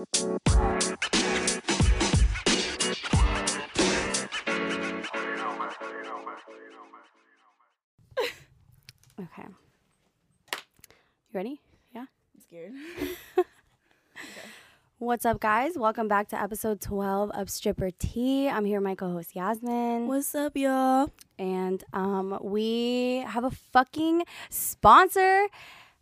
Okay. You ready? Yeah. I'm scared. What's up, guys? Welcome back to episode 12 of Stripper Tea. I'm here with my co host Yasmin. What's up, y'all? and um, we have a fucking sponsor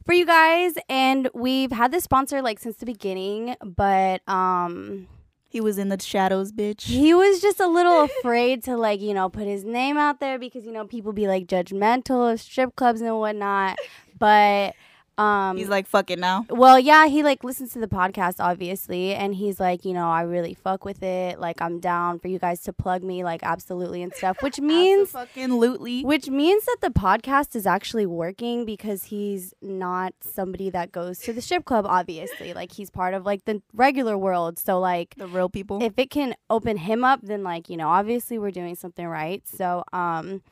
for you guys. And we've had this sponsor like since the beginning, but um, He was in the shadows, bitch. he was just a little afraid to like you know put his name out there because you know people be like judgmental of strip clubs and whatnot but um He's like, fuck it now. well yeah he like listens to the podcast obviously and he's like you know i really fuck with it like i'm down for you guys to plug me like absolutely and stuff which means fucking lootly. which means that the podcast is actually working because he's not somebody that goes to the strip club obviously like he's part of like the regular world so like The real people. if it can open him up then like you know obviously we're doing something right so um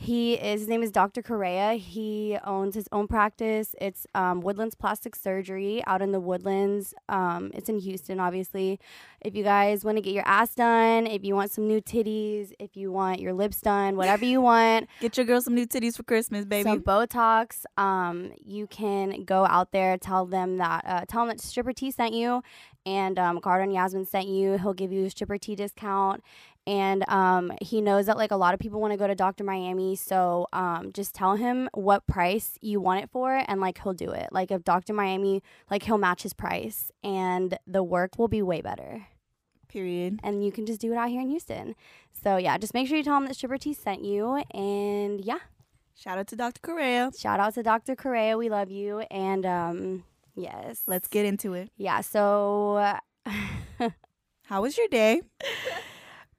he is his name is dr correa. He owns his own practice. It's um, woodlands plastic surgery out in the woodlands. Um, it's in houston obviously. If you guys want to get your ass done if you want some new titties if you want your lips done whatever you want. Get your girl some new titties for Christmas, baby. some Botox. Um, you can go out there, tell them that, uh, tell them that Stripper T sent you, and um, Cardon Yasmin sent you. He'll give you a Stripper T discount, and um, he knows that like a lot of people want to go to Doctor Miami, so um, just tell him what price you want it for, and like he'll do it. Like if Doctor Miami, like he'll match his price, and the work will be way better Period. and you can just do it out here in Houston. So yeah, just make sure you tell him that Stripper T sent you, and yeah, Shout out to Dr. Correa. shout out to Dr. Correa, we love you, and um, yes, Let's get into it. yeah. So, How was your day?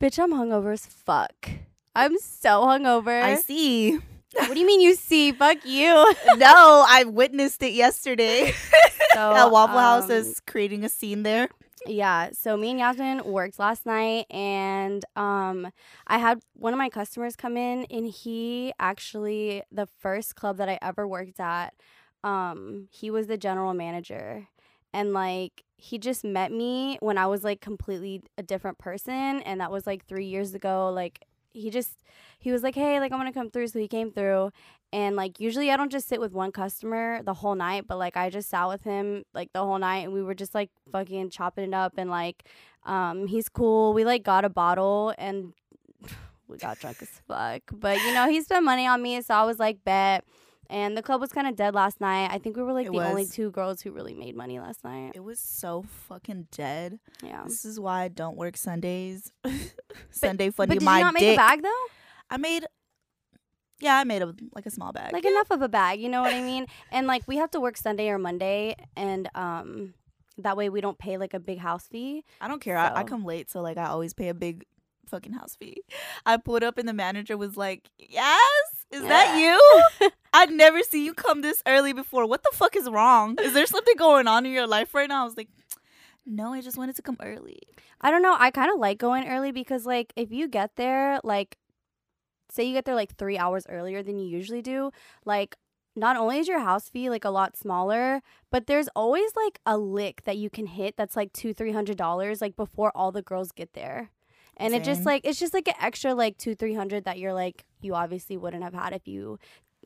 bitch, I'm hungover as fuck. I'm so hungover. I see. what do you mean you see? Fuck you. no, I witnessed it yesterday. So At Waffle House um, is creating a scene there. Yeah, so me and Yasmin worked last night and um I had one of my customers come in and he actually the first club that I ever worked at um he was the general manager and like he just met me when I was like completely a different person and that was like 3 years ago like he just he was like hey like I'm going to come through so he came through and like usually I don't just sit with one customer the whole night, but like I just sat with him like the whole night and we were just like fucking chopping it up and like um he's cool. We like got a bottle and we got drunk as fuck. But you know, he spent money on me, so I was like bet. And the club was kind of dead last night. I think we were like It the only two girls who really made money last night. It was so fucking dead. Yeah. This is why I don't work Sundays. Sunday funny But did my you not make a bag though? I made yeah, I made a like a small bag. Like enough of a bag, you know what I mean? And like we have to work Sunday or Monday and um that way we don't pay like a big house fee. I don't care. I, I come late, so like I always pay a big fucking house fee. I pulled up and the manager was like, "Yes, is that you? I'd never seen you come this early before. What the fuck is wrong? Is there something going on in your life right now?" I was like, "No, I just wanted to come early." I don't know. I kind of like going early because, like, if you get there, like, say you get there like three hours earlier than you usually do, like, not only is your house fee like a lot smaller, but there's always like a lick that you can hit that's like two, three hundred dollars, like before all the girls get there. And it just like it's just like an extra like two, three hundred that you're like you obviously wouldn't have had if you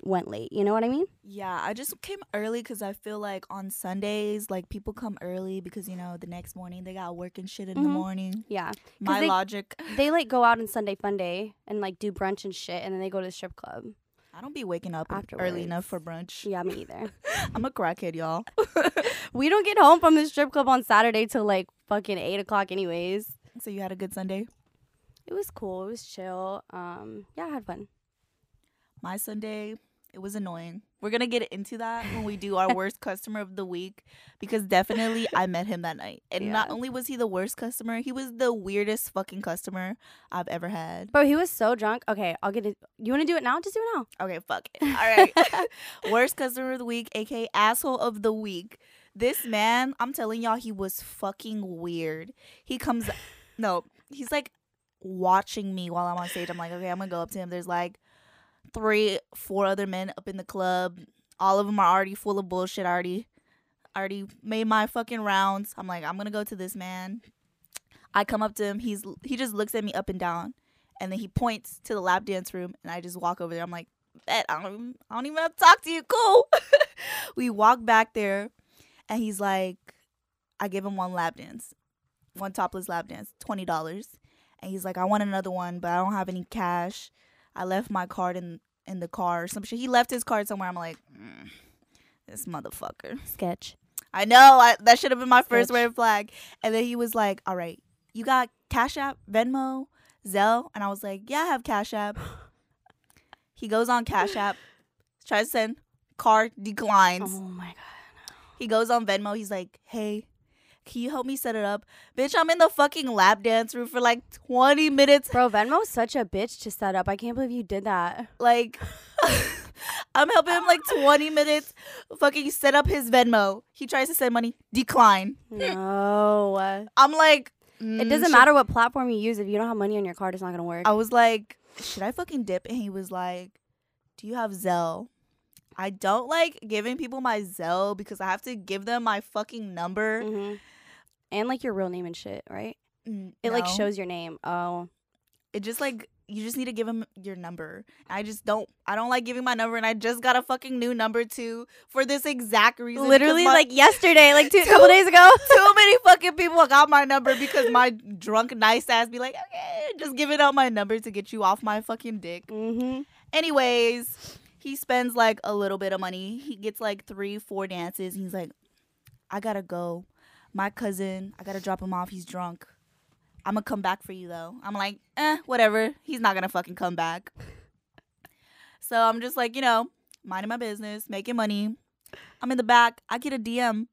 went late. You know what I mean? Yeah, I just came early because I feel like on Sundays, like people come early because you know the next morning they got work and shit in the Mhm. morning. Yeah. My they- logic, They like go out on Sunday fun day and like do brunch and shit and then they go to the strip club. I don't be waking up early enough for brunch. Yeah, me either. I'm a crackhead, y'all. We don't get home from the strip club on Saturday till like fucking eight o'clock, anyways. so you had a good Sunday. It was cool. It was chill. Um, yeah, I had fun. My Sunday, it was annoying. We're gonna get into that when we do our worst customer of the week because definitely I met him that night. And not only was he the worst customer, he was the weirdest fucking customer I've ever had. Bro, he was so drunk. Okay, I'll get it. You want to do it now? Just do it now. Okay, fuck it. All right. worst customer of the week, aka asshole of the week. This man, I'm telling y'all, he was fucking weird. He comes, no, he's like watching me while I'm on stage. I'm like, okay, I'm gonna go up to him. There's like three, four other men up in the club. All of them are already full of bullshit already. I already made my fucking rounds. I'm like, I'm gonna go to this man. I come up to him. He's he just looks at me up and down, and then he points to the lap dance room, and I just walk over there. I'm like, Bet I don't even, I don't even have to talk to you. Cool. we walk back there, and he's like, I give him one lap dance, one topless lap dance, twenty dollars, and he's like, I want another one, but I don't have any cash. I left my card in in the car or some shit. He left his card somewhere. I'm like, mm, this motherfucker. Sketch. I know I, that should have been my first Sketch. red flag. And then he was like, "All right, you got Cash App, Venmo, Zelle," and I was like, "Yeah, I have Cash App." he goes on Cash App, tries to send, card declines. Oh my god. He goes on Venmo. He's like, "Hey." Can you help me set it up? Bitch, I'm in the fucking lap dance room for like 20 minutes. Bro, Venmo's such a bitch to set up. I can't believe you did that. Like, I'm helping him like 20 minutes fucking set up his Venmo. He tries to send money, decline. No. I'm like, it mm, doesn't should- matter what platform you use. If you don't have money on your card, it's not gonna work. I was like, should I fucking dip? And he was like, do you have Zelle? I don't like giving people my Zelle because I have to give them my fucking number. hmm And like your real name and shit, right? Mm, It like shows your name. Oh. It just like you just need to give them your number. I just don't. I don't like giving my number, and I just got a fucking new number too for this exact reason. Literally my- like yesterday, like two Two- couple days ago. too many fucking people got my number because my drunk nice ass be like, okay, just giving out my number to get you off my fucking dick. mm-hmm. Anyways, he spends like a little bit of money. He gets like three, four dances. He's like, I gotta go. My cousin, I gotta drop him off. He's drunk. I'm gonna come back for you though. I'm like, eh, whatever. He's not gonna fucking come back. So I'm just like, you know, minding my business, making money. I'm in the back. I get a DM.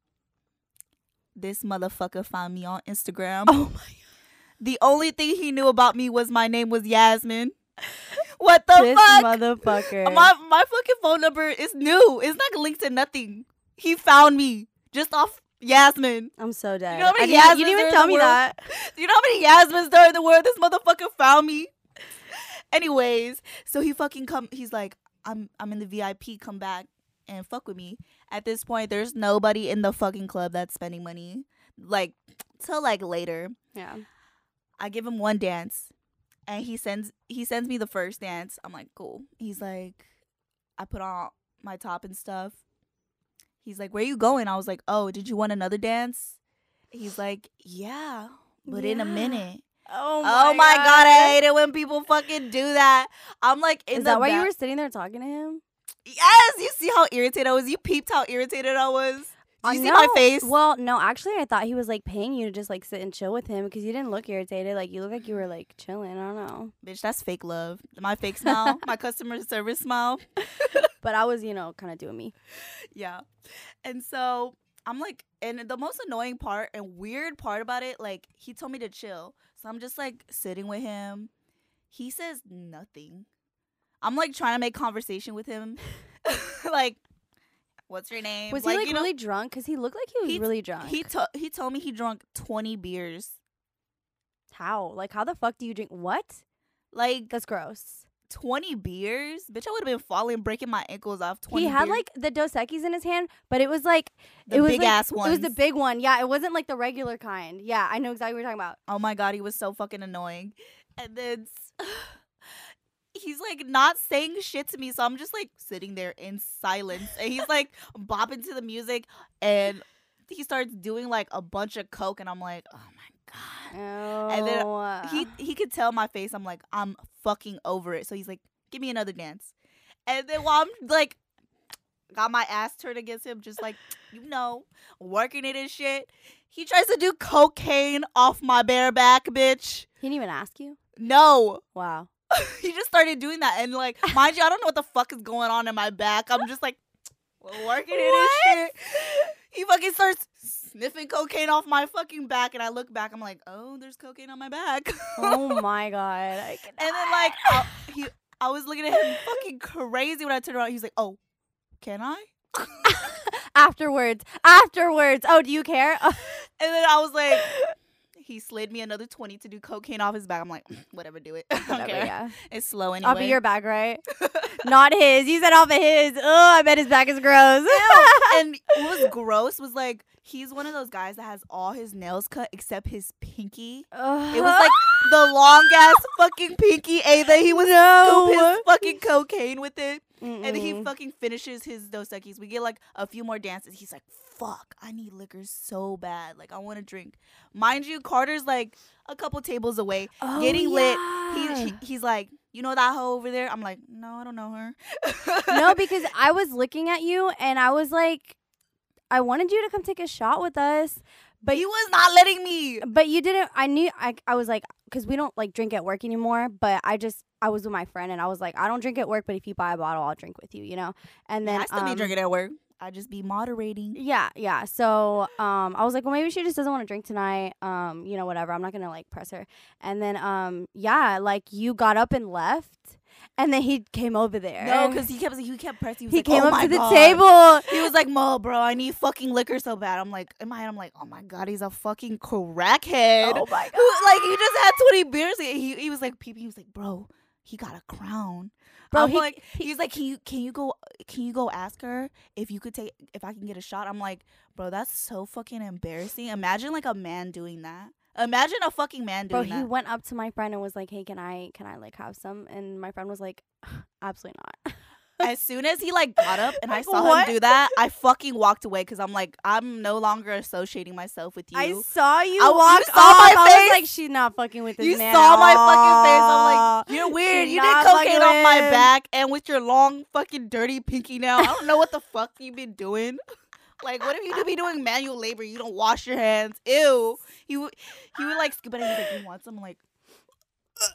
This motherfucker found me on Instagram. Oh my The only thing he knew about me was my name was Yasmin. What the this fuck? motherfucker. My my fucking phone number is new. It's not linked to nothing. He found me just off Yasmin. I'm so dead. know how many I didn't- you didn't even tell me world? that. You know how many Yasmins there in the world? This motherfucker found me. Anyways, so he fucking come. He's like, I'm I'm in the VIP. Come back and fuck with me. At this point, there's nobody in the fucking club that's spending money. Like till like later. Yeah. I give him one dance, and he sends he sends me the first dance. I'm like, cool. He's like, I put on my top and stuff. He's like, where are you going? I was like, oh, did you want another dance? He's like, yeah, but in a minute. Oh, oh my, oh my god. I hate it when people fucking do that. I'm like, in Is that why you were sitting there talking to him? Yes, you see how irritated I was. You peeped how irritated I was. Uh, you see my face? Well, no, actually, I thought he was like paying you to just like sit and chill with him because you didn't look irritated. Like you look like you were like chilling. I don't know, Bitch, that's fake love. My fake smile, my customer service smile. but I was, you know, kind of doing me. Yeah. And so I'm like, and the most annoying part and weird part about it, like, he told me to chill. So I'm just like sitting with him. He says nothing. I'm like trying to make conversation with him. like, what's your name? Was he like you know, really drunk? Because he looked like he was He- really drunk. he, to- he told me he drunk 20 beers. how? Like how the fuck do you drink? What? Like, That's gross. 20 beers? Bitch, I would have been falling, breaking my ankles off 20 He had beers. like the Dos Equis in his hand, but it was like the it was big like, ass ones. It was the big one. Yeah, it wasn't like the regular kind. Yeah, I know exactly what you're talking about. Oh my god, he was so fucking annoying. And then he's like not saying shit to me, so I'm just like sitting there in silence. And he's like bopping to the music and he starts doing like a bunch of coke and I'm like, "Oh my god." Oh, And then He he could tell my face. I'm like, "I'm fucking over it." So he's like, "Give me another dance." And then while I'm like got my ass turned against him just like, you know, working it and shit, he tries to do cocaine off my bare back, bitch. he didn't even ask you. No. Wow. he just started doing that. And like, mind you, I don't know what the fuck is going on in my back. I'm just like working it and shit. He fucking starts sniffing cocaine off my fucking back. And I look back, I'm like, oh, there's cocaine on my back. Oh my god. I and then like I, he I was looking at him fucking crazy when I turned around. He's like, Oh, can I? afterwards, afterwards. Oh, do you care? And then I was like, He slid me another twenty to do cocaine off his back. I'm like, whatever, do it. Whatever, care. yeah. It's slow anyway. Off of your back, right? Not his. You said off of his. Oh, I bet his back is gross. and what was gross was like he's one of those guys that has all his nails cut except his pinky. It was like uh-huh. the long ass fucking pinky A that he was no. scoop his fucking cocaine with it. And then he fucking finishes his Dos Equis. We get like a few more dances. He's like, fuck, I need liquor so bad. Like, I want to drink. Mind you, Carter's like a couple tables away, Oh, getting lit. He, he, he's like, you know that hoe over there? I'm like, no, I don't know her. no, because I was looking at you and I was like, I wanted you to come take a shot with us, but he was not letting me. but you didn't. I knew. I I was like, because we don't like drink at work anymore. But I just I was with my friend and I was like, I don't drink at work, but if you buy a bottle, I'll drink with you. You know. And then I still um, be drinking at work. I just be moderating. Yeah, yeah. So um I was like, well maybe she just doesn't want to drink tonight. Um, you know, whatever. I'm not gonna like press her. And then um yeah, like you got up and left and then he came over there. No, because he kept he kept pressing. He, he like, came "Oh up to the God." table. He was like, "Mo, bro, I need fucking liquor so bad." I'm like, in my head, I'm like, "Oh my god, he's a fucking crackhead." Oh my Who, like he just had 20 beers. He he was like, peeping. He was like, "Bro, he got a crown." Bro, I'm he- like, he's like, "Can you can you go can you go ask her if you could take if I can get a shot?" I'm like, "Bro, that's so fucking embarrassing. Imagine like a man doing that. Imagine a fucking man doing Bro, doing he went up to my friend and was like, "Hey, can I can I like have some?" And my friend was like, "Absolutely not." as soon as he like got up and I saw what? him do that, I fucking walked away because I'm like, I'm no longer associating myself with you. I saw you I- you saw off. my I was face? like, she's not fucking with this you man. saw my fucking face. I'm like, you're weird. She's You did cocaine on my back and with your long fucking dirty pinky nail. I don't know what the fuck you've been doing. Like, what if you do be doing manual labor? You don't wash your hands. Ew. He would, he would like and he's like, you want some? I'm like, "Uh,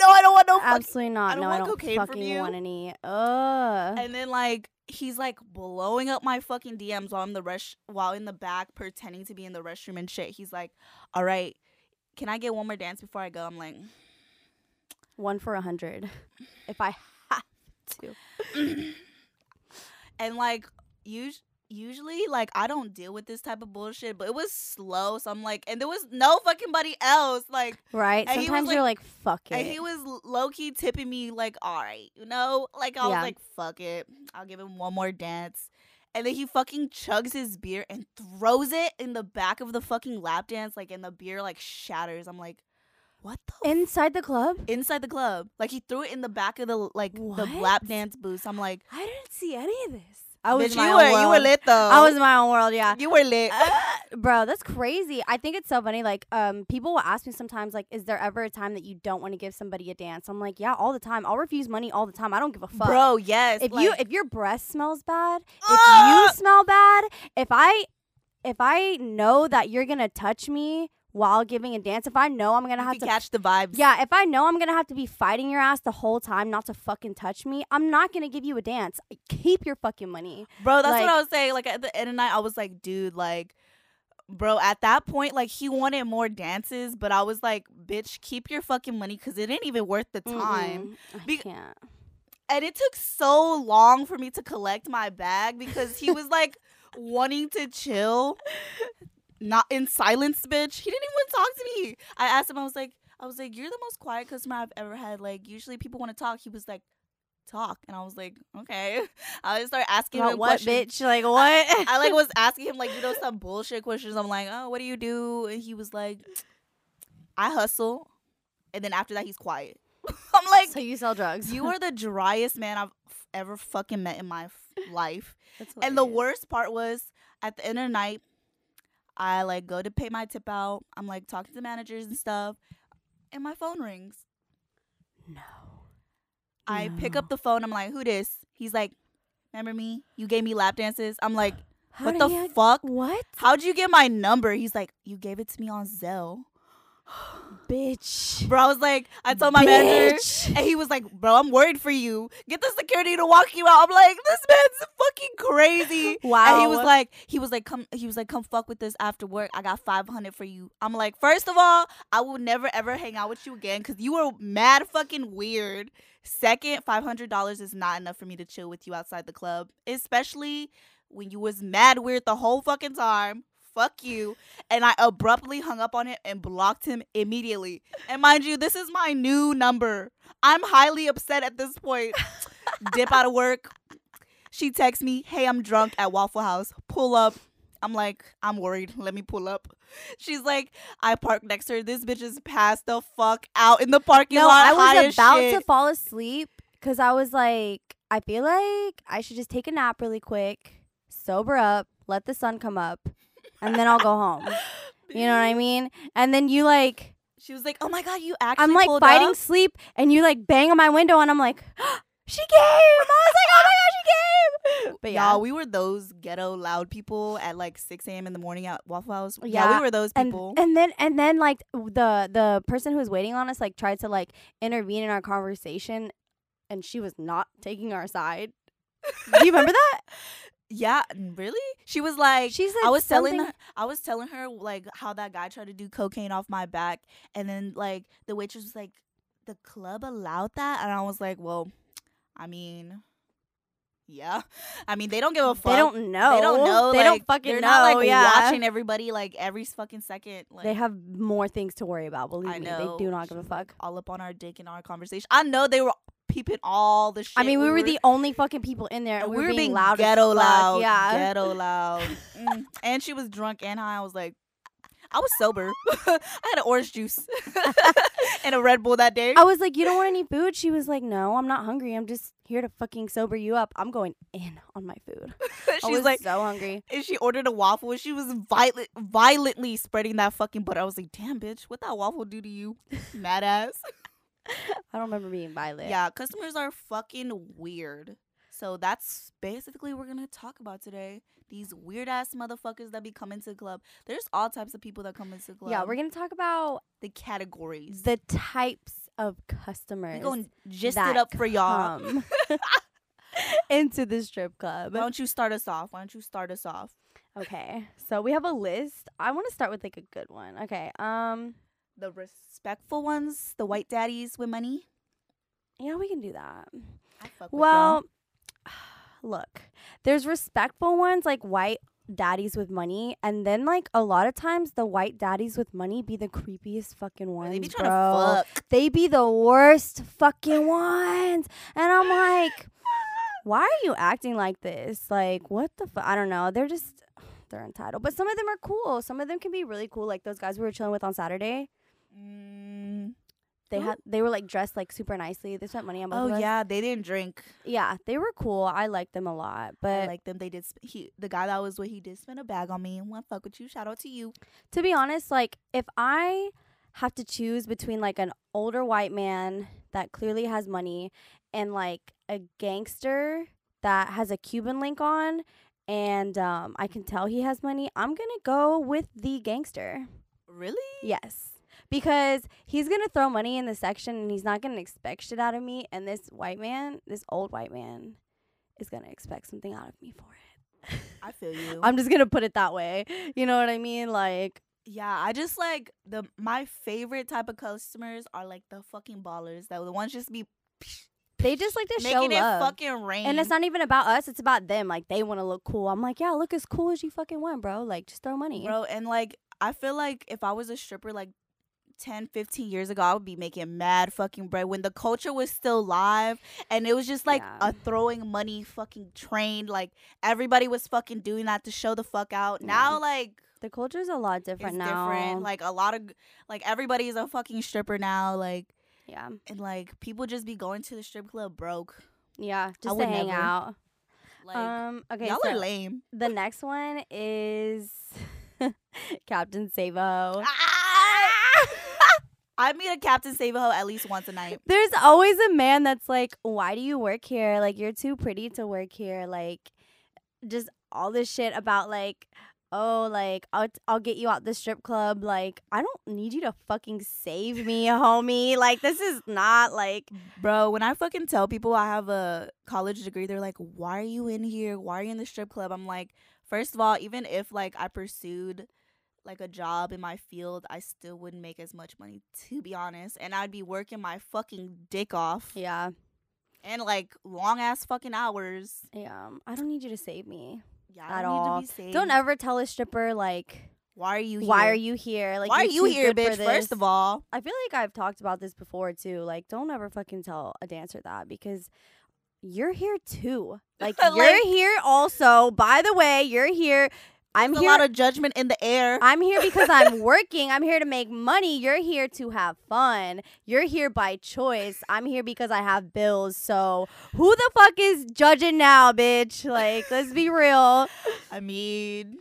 no, I don't want no fucking Absolutely not. I don't no, I don't fucking you. want any. Ugh. And then like he's like blowing up my fucking DMs while I'm the rush while in the back pretending to be in the restroom and shit. He's like, "All right, can I get one more dance before I go?" I'm like, One for a hundred. If I have to. and like us- usually like I don't deal with this type of bullshit, but it was slow, so I'm like, and there was no fucking buddy else like. Right? He was Sometimes you're like, fuck it. And he was low key tipping me like, all right, you know, like I was like, fuck it, I'll give him one more dance. And then he fucking chugs his beer and throws it in the back of the fucking lap dance, like, and the beer like shatters. I'm like, what the Inside the club? inside the club? Like he threw it in the back of the like the lap dance booth. I'm like, I didn't see any of this. I was bitch, my you own were you were lit though. I was in my own world, yeah. you were lit. Uh, bro, that's crazy. I think it's so funny. Like, um, people will ask me sometimes, like, is there ever a time that you don't want to give somebody a dance? I'm like, yeah, all the time. I'll refuse money all the time. I don't give a fuck. Bro, yes. if like, you if your breath smells bad, if Ah! you smell bad, if I if I know that you're gonna touch me while giving a dance, if I know I'm gonna have to catch the vibes. yeah, if I know I'm gonna have to be fighting your ass the whole time not to fucking touch me, I'm not gonna give you a dance. Keep your fucking money. Bro, that's Like- what I was saying. Like at the end of the night, I was like, dude, like, bro, at that point, like he wanted more dances, but I was like, bitch, keep your fucking money because it ain't even worth the time. Mm-mm. I can't. And it took so long for me to collect my bag because he was like wanting to chill, not in silence, bitch. He didn't even talk to me. I asked him, I was like, I was like, you're the most quiet customer I've ever had. Like, usually people want to talk. He was like, talk, and I was like, okay. I just started asking About him what, questions. bitch? Like what? I like was asking him like you know some bullshit questions. I'm like, oh, what do you do? And he was like, I hustle. And then after that, he's quiet. I'm like, so you sell drugs? you are the driest man I've ever fucking met in my f- life. That's And the worst part was at the end of the night, I like go to pay my tip out. I'm like talking to managers and stuff, and my phone rings. No. I pick up the phone. I'm like, who this? He's like, remember me? You gave me lap dances. I'm like, How what the he- fuck? What? How'd you get my number? He's like, you gave it to me on Zelle. Bitch. Bro, I was like, I told my manager, Bitch. and he was like, bro, I'm worried for you. Get the security to walk you out. I'm like, this man's fucking crazy. Wow. And he was like, he was like, come, he was like, come fuck with us after work. I got 500 for you. I'm like, first of all, I will never ever hang out with you again because you were mad fucking weird. Second, $500 is not enough for me to chill with you outside the club, especially when you was mad weird the whole fucking time. Fuck you. And I abruptly hung up on him and blocked him immediately. And mind you, this is my new number. I'm highly upset at this point. Dip out of work. She texts me, hey, I'm drunk at Waffle House. Pull up. I'm like, I'm worried. Let me pull up. She's like, I parked next to her. This bitch is passed the fuck out in the parking No, lot. I was about shit. to fall asleep because I was like, I feel like I should just take a nap really quick, sober up, let the sun come up, and then I'll go home. You know what I mean? And then you like, She was like, "Oh my god, you actually I'm like fighting up? sleep, and you like bang on my window, and I'm like, she came. I was like, oh my god, she came. But yeah, Y'all, we were those ghetto loud people at like 6 a.m. in the morning at Waffle House. Yeah, Yeah, we were those and people. and then and then like the the person who was waiting on us like tried to like intervene in our conversation, and she was not taking our side. Do you remember that? yeah, really? She was like, She's I like was telling her, I was telling her like how that guy tried to do cocaine off my back, and then like the waitress was like, the club allowed that, and I was like, well, I mean. Yeah, I mean they don't give a fuck. They don't know. They don't know. They like, don't fucking they're know. not like yeah. watching everybody like every fucking second. Like, They have more things to worry about. Believe I me, they do not give a fuck. all up on our dick in our conversation. I know they were peeping all the shit. I mean, we, were, the only fucking people in there, and we, we were were being, loud, ghetto loud, Yeah, ghetto loud. Mm. And she was drunk and high. I was like, I was sober. I had an orange juice and a Red Bull that day. I was like, "You don't want any food?" She was like, "No, I'm not hungry. I'm just here to fucking sober you up. I'm going in on my food." I She was was like, so hungry. and she ordered a waffle. and She was violent, violently spreading that fucking butter. I was like, damn, bitch, what that waffle do to you, mad ass? I don't remember being violent. Yeah, customers are fucking weird. So that's basically what we're gonna talk about today. These weird ass motherfuckers that be coming to the club. There's all types of people that come into the club. yeah. We're gonna talk about the categories. the types of customers gonna gist it up for y'all. into the strip club. Why don't you start us off? Why don't you start us off? Okay, so we have a list. I want to start with like a good one. Okay, um, The respectful ones, the white daddies with money. yeah, we can do that. I fuck with. Well, look, there's respectful ones like white daddies with money, and then like a lot of times the white daddies with money be the creepiest fucking ones, they be bro. They be the worst fucking ones, and I'm like, why are you acting like this? Like, what the fuck? I don't know. They're just. They're entitled, but some of them are cool. Some of them can be really cool, like those guys we were chilling with on Saturday. Mm. They had they were like dressed like super nicely. They spent money on both Oh of us. yeah, they didn't drink. yeah, they were cool. I liked them a lot, I but like them. They did. Sp- he, the guy that was with, he did spend a bag on me. One fuck with you. Shout out to you. to be honest, like if I have to choose between like an older white man that clearly has money and like a gangster that has a Cuban link on and um, I can tell he has money, I'm gonna go with the gangster. Really? Yes. Because he's gonna throw money in the section and he's not gonna expect shit out of me. And this white man, this old white man, is gonna expect something out of me for it. I feel you. I'm just gonna put it that way. You know what I mean? Like, yeah, I just like the my favorite type of customers are like the fucking ballers. That the ones just be they just like to show making it love. fucking rain. and it's not even about us, it's about them. Like they wanna look cool. I'm like, yeah, look as cool as you fucking want, bro. Like just throw money. bro. And like I feel like if I was a stripper like 10, 15 years ago, I would be making mad fucking bread when the culture was still live and it was just like Yeah. a throwing money fucking train. Like everybody was fucking doing that to show the fuck out. Yeah. Now like The culture's a lot different it's now. different. Like a lot of like everybody's a fucking stripper now. Like yeah. and like people just be going to the strip club broke. Yeah. Just to hang never. out. Like um okay. y'all so are lame. the next one is Captain Savo. I meet a Captain Save a at least once a night. There's always a man that's like, "Why do you work here? Like you're too pretty to work here." Like just all this shit about like, "Oh, like I'll I'll get you out the strip club." Like, I don't need you to fucking save me, homie. Like this is not like mm. Bro, when I fucking tell people I have a college degree, they're like, "Why are you in here? Why are you in the strip club?" I'm like, first of all, even if like I pursued like a job in my field, I still wouldn't make as much money to be honest, and I'd be working my fucking dick off yeah. and like long ass fucking hours. Yeah. Um, I don't need you to save me. Yeah, at all. Need to be safe. Don't ever tell a stripper like Why are you? Here? why are you here? Like Why are you here, bitch? First of all, I feel like I've talked about this before too. Like, don't ever fucking tell a dancer that because you're here too. Like, Like- you're here also. By the way, you're here. I'm there's a lot of judgment in the air. I'm here because I'm working. I'm here to make money. You're here to have fun. You're here by choice. I'm here because I have bills. So who the fuck is judging now, bitch? Like, let's be real. I mean,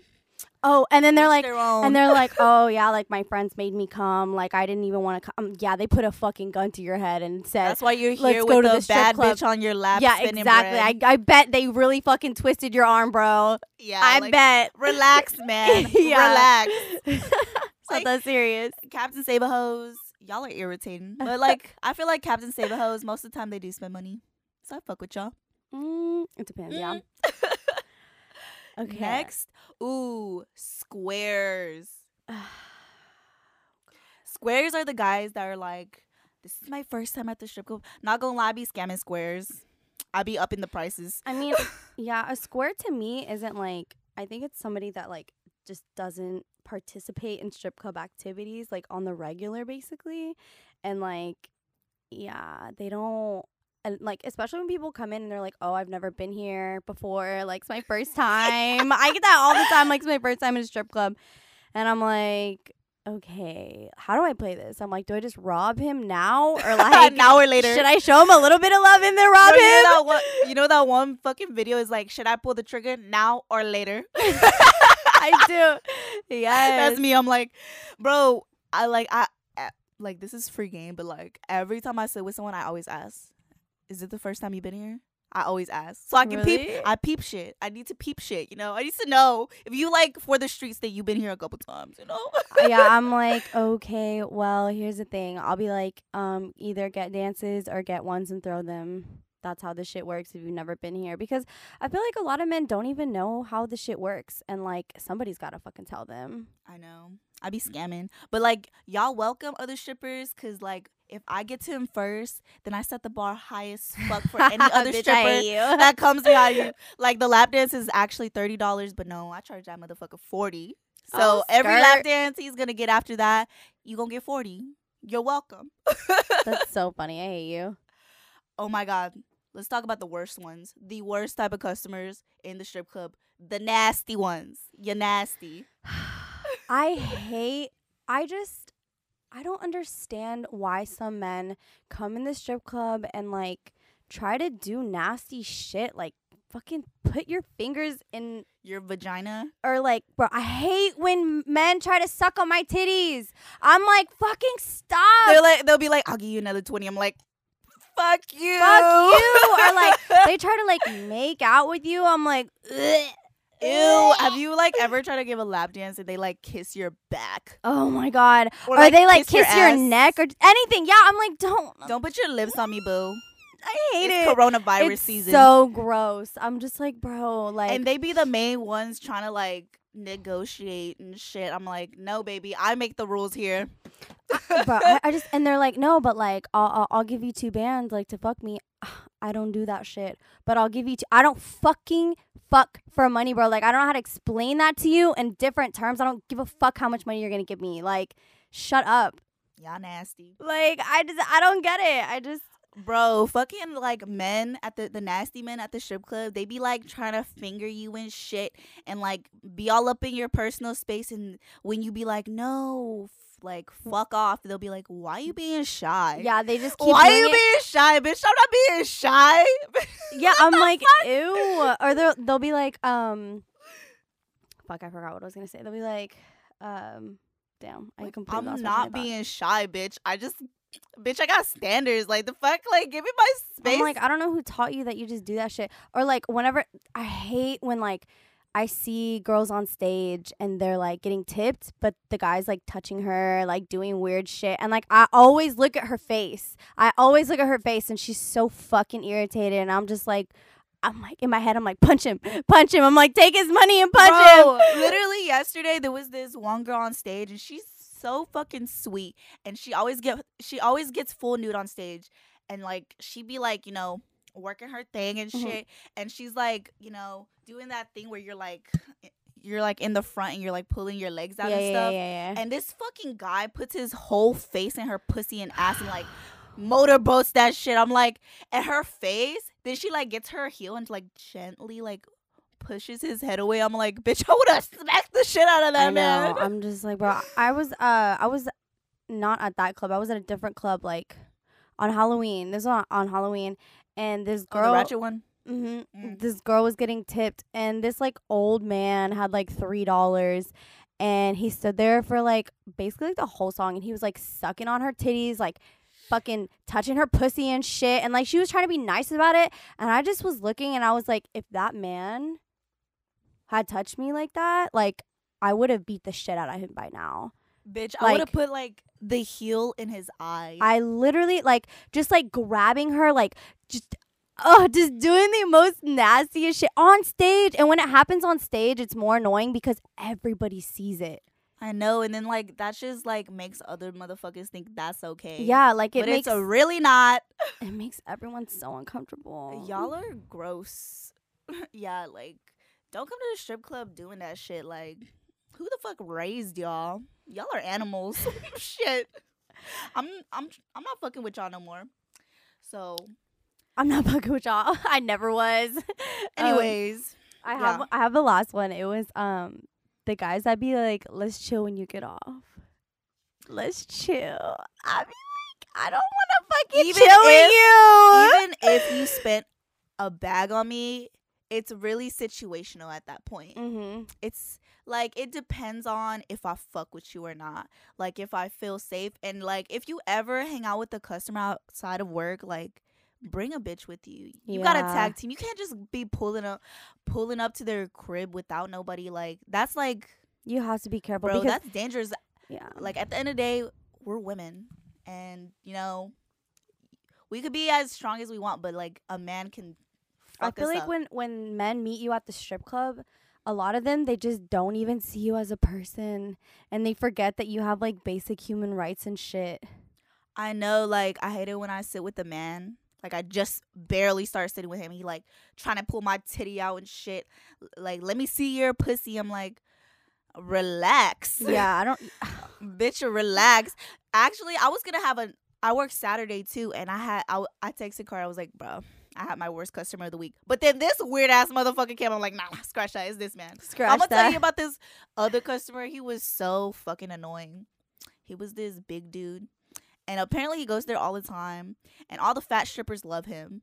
Oh, and then they're like, and they're like, oh yeah, like my friends made me come. Like I didn't even want to come. Yeah, they put a fucking gun to your head and said, That's why you're let's here go with to the bad club. bitch on your lap. yeah, exactly. bread. I, I bet they really fucking twisted your arm, bro. yeah, I like, bet. Relax, man. Yeah. Relax. it's Like- not that serious. Captain Save a Hose, y'all are irritating. But like, I feel like Captain Save a Hose, most of the time they do spend money. So I fuck with y'all. Mm, it depends. Yeah. Okay. Next, ooh, squares. Squares are the guys that are like, this is my first time at the strip club. Not gonna lie, I be scamming squares. I be upping the prices. I mean, yeah, a square to me isn't like. I think it's somebody that like just doesn't participate in strip club activities like on the regular, basically, and like, yeah, they don't. And like, especially when people come in and they're like, "Oh, I've never been here before. Like, it's my first time." I get that all the time. Like, it's my first time in a strip club, and I'm like, "Okay, how do I play this?" I'm like, "Do I just rob him now, or like An hour later. Should I show him a little bit of love and then rob Bro, him?" you, know that one, you know that one fucking video is like, should I pull the trigger now or later? I do. Yes. That's me. I'm like, bro, I like I eh, like this is free game, but like every time I sit with someone, I always ask, "Is it the first time you've been here?" I always ask, so I can Really? peep. I peep shit. I need to peep shit. You know, I need to know if you like for the streets that you've been here a couple times. You know, yeah, I'm like, okay, well, here's the thing. I'll be like, um, either get dances or get ones and throw them. That's how the shit works if you've never been here. Because I feel like a lot of men don't even know how the shit works. And like somebody's gotta fucking tell them. I know. I be scamming, but like y'all welcome other strippers, cause like if I get to him first, then I set the bar high as fuck for any other Bitch, stripper. that comes behind you. Like the lap dance is actually thirty dollars, but no, I charge that motherfucker forty. Oh, so Oh, every lap dance he's gonna get after that, you gonna get forty. You're welcome. That's so funny. I hate you. oh my god. Let's talk about the worst ones. The worst type of customers in the strip club. The nasty ones. You're nasty. I hate I just I don't understand why some men come in the strip club and like try to do nasty shit like fucking put your fingers in Your vagina. or like bro I hate when men try to suck on my titties. I'm like fucking stop. They're like they'll be like, I'll give you another twenty. I'm like, fuck you. Fuck you. or like they try to like make out with you. I'm like Ugh. Ew. Have you like ever tried to give a lap dance and they like kiss your back? Oh my god. Or, like, they like kiss your kiss your, ass? neck or anything. Yeah, I'm like don't Don't put your lips on me, boo. I hate It's it. coronavirus it's season. so gross. I'm just like, bro, like, and they be the main ones trying to like negotiate and shit. I'm like, no, baby, I make the rules here. but I, I just and they're like, no, but like, I'll, I'll I'll give you two bands like to fuck me. I don't do that shit, but I'll give you. Two, I don't fucking fuck for money, bro. Like, I don't know how to explain that to you in different terms. I don't give a fuck how much money you're gonna give me. Like, shut up. Y'all nasty, Like, I just I don't get it. I just bro. Fucking like men at the the nasty men at the strip club. They be like trying to finger you and shit, and like be all up in your personal space. And when you be like, no. Like fuck off, they'll be like, "Why you being shy? yeah, they just keep Why you it. being shy, bitch? I'm not being shy." yeah, I'm like, ew. Or they'll they'll be like, um, fuck, I forgot what I was gonna say. They'll be like, um, damn, I like, completely i'm not being shy, bitch. I just, bitch, I got standards. Like the fuck, like give me my space. I'm like, I don't know who taught you that you just do that shit. Or like, whenever I hate when like I see girls on stage and they're like getting tipped, but the guy's like touching her, like doing weird shit, and like I always look at her face. I always look at her face, and she's so fucking irritated, and I'm just like. I'm like in my head. I'm like punch him, punch him. I'm like take his money and punch Bro, him. literally yesterday there was this one girl on stage and she's so fucking sweet and she always get she always gets full nude on stage and like she'd be like you know working her thing and Mhm. shit and she's like you know doing that thing where you're like you're like in the front and you're like pulling your legs out yeah, and stuff. yeah, yeah. And this fucking guy puts his whole face in her pussy and ass and like motorboats that shit. I'm like, at her face, then she like gets her heel and like gently like pushes his head away. I'm like, bitch, I would have smacked the shit out of that I man. know. I'm just like, bro. I was, uh, I was not at that club. I was at a different club, like on Halloween. This was on, on Halloween, and this Oh, the girl, ratchet one. hmm Mm. this girl was getting tipped, and this like old man had like three dollars. And he stood there for like basically like the whole song, and he was like sucking on her titties, like fucking touching her pussy and shit. And like she was trying to be nice about it. And I just was looking, and I was like, if that man had touched me like that, like I would have beat the shit out of him by now. Bitch, I would have put like the heel in his eye. I literally like just like grabbing her, like just oh, just doing the most nastiest shit on stage. And when it happens on stage, it's more annoying because everybody sees it. I know, and then like that just like makes other motherfuckers think that's okay. Yeah, like it but makes it's a really not. it makes everyone so uncomfortable. Y'all are gross. yeah, like don't come to the strip club doing that shit. Like, who the fuck raised y'all? Y'all are animals. shit. I'm I'm I'm not fucking with y'all no more. So, I'm not fucking with y'all. I never was. Um, anyways, I have yeah. I have the last one. It was um the guys that be like, let's chill when you get off. Let's chill. I be like, I don't want to fucking Even chill with you. even if you spent a bag on me, it's really situational at that point. mm-hmm. it's like it depends on if I fuck with you or not. Like if I feel safe and like if you ever hang out with a customer outside of work, like bring a bitch with you. You got a tag team. You can't just be pulling up pulling up to their crib without nobody like that's like You have to be careful bro, because that's dangerous. yeah, Like at the end of the day, we're women and you know we could be as strong as we want, but like a man can I feel like up. when when men meet you at the strip club, a lot of them they just don't even see you as a person, and they forget that you have like basic human rights and shit. I know, like, I hate it when I sit with a man. Like, I just barely start sitting with him. He, like, trying to pull my titty out and shit. Like, let me see your pussy. I'm like, relax. Yeah, I don't. Bitch, relax. Actually, I was going to have a, I work Saturday too. And I had, I, I texted Carl. I was like, bro, I had my worst customer of the week. But then this weird ass motherfucker came. I'm like, nah, scratch that. It's this man. Scratch I'm gonna that. tell you about this other customer. He was so fucking annoying. He was this big dude, and apparently he goes there all the time. And all the fat strippers love him